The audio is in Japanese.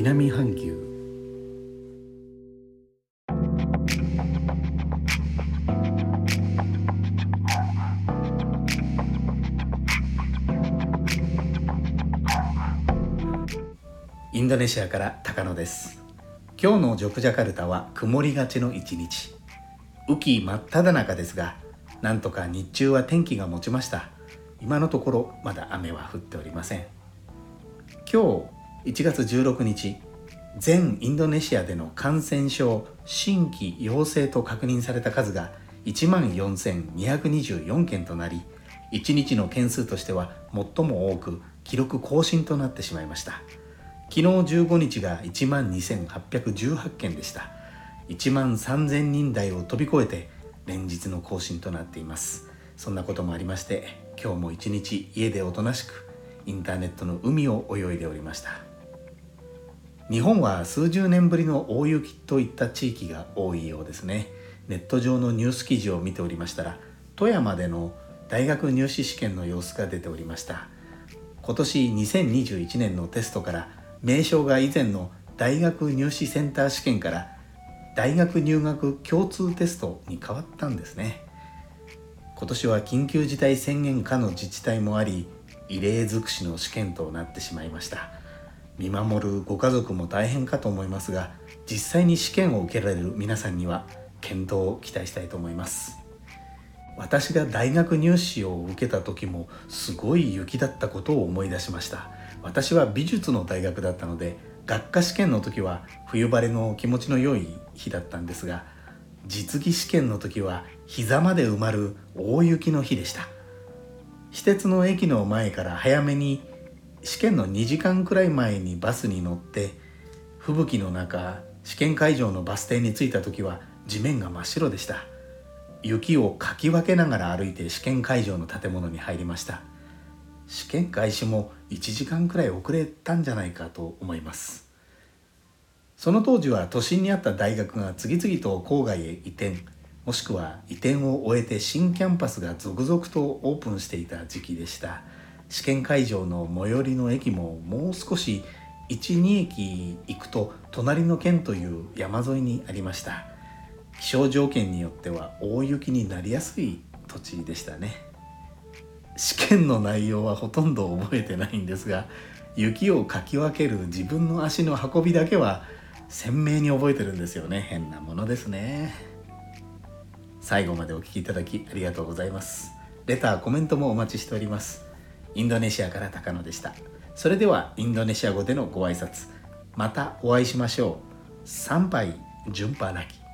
南半球。インドネシアから高野です。今日のジョクジャカルタは曇りがちの一日。雨季真っ只中ですがなんとか日中は天気が持ちました。今のところまだ雨は降っておりません。今日1月16日全インドネシアでの感染症新規陽性と確認された数が1万4224件となり1日の件数としては最も多く記録更新となってしまいました。昨日15日が1万2818件でした。1万3000人台を飛び越えて連日の更新となっています。そんなこともありまして今日も一日家でおとなしくインターネットの海を泳いでおりました。日本は数十年ぶりの大雪といった地域が多いようですね。ネット上のニュース記事を見ておりましたら富山での大学入試試験の様子が出ておりました。今年2021年のテストから名称が以前の大学入試センター試験から大学入学共通テストに変わったんですね。今年は緊急事態宣言下の自治体もあり異例尽くしの試験となってしまいました。見守るご家族も大変かと思いますが実際に試験を受けられる皆さんには検討を期待したいと思います。私が大学入試を受けた時もすごい雪だったことを思い出しました。私は美術の大学だったので学科試験の時は冬晴れの気持ちの良い日だったんですが実技試験の時は膝まで埋まる大雪の日でした。私鉄の駅の前から早めに試験の2時間くらい前にバスに乗って吹雪の中試験会場のバス停に着いた時は地面が真っ白でした。雪をかき分けながら歩いて試験会場の建物に入りました。試験開始も1時間くらい遅れたんじゃないかと思います。その当時は都心にあった大学が次々と郊外へ移転。もしくは移転を終えて新キャンパスが続々とオープンしていた時期でした。試験会場の最寄りの駅ももう少し12駅行くと隣の県という山沿いにありました。気象条件によっては大雪になりやすい土地でしたね。試験の内容はほとんど覚えてないんですが雪をかき分ける自分の足の運びだけは鮮明に覚えてるんですよね。変なものですね。最後までお聴きいただきありがとうございます。レターコメントもお待ちしております。インドネシアから高野でした。それではインドネシア語でのご挨拶。またお会いしましょう。参拝順波なき。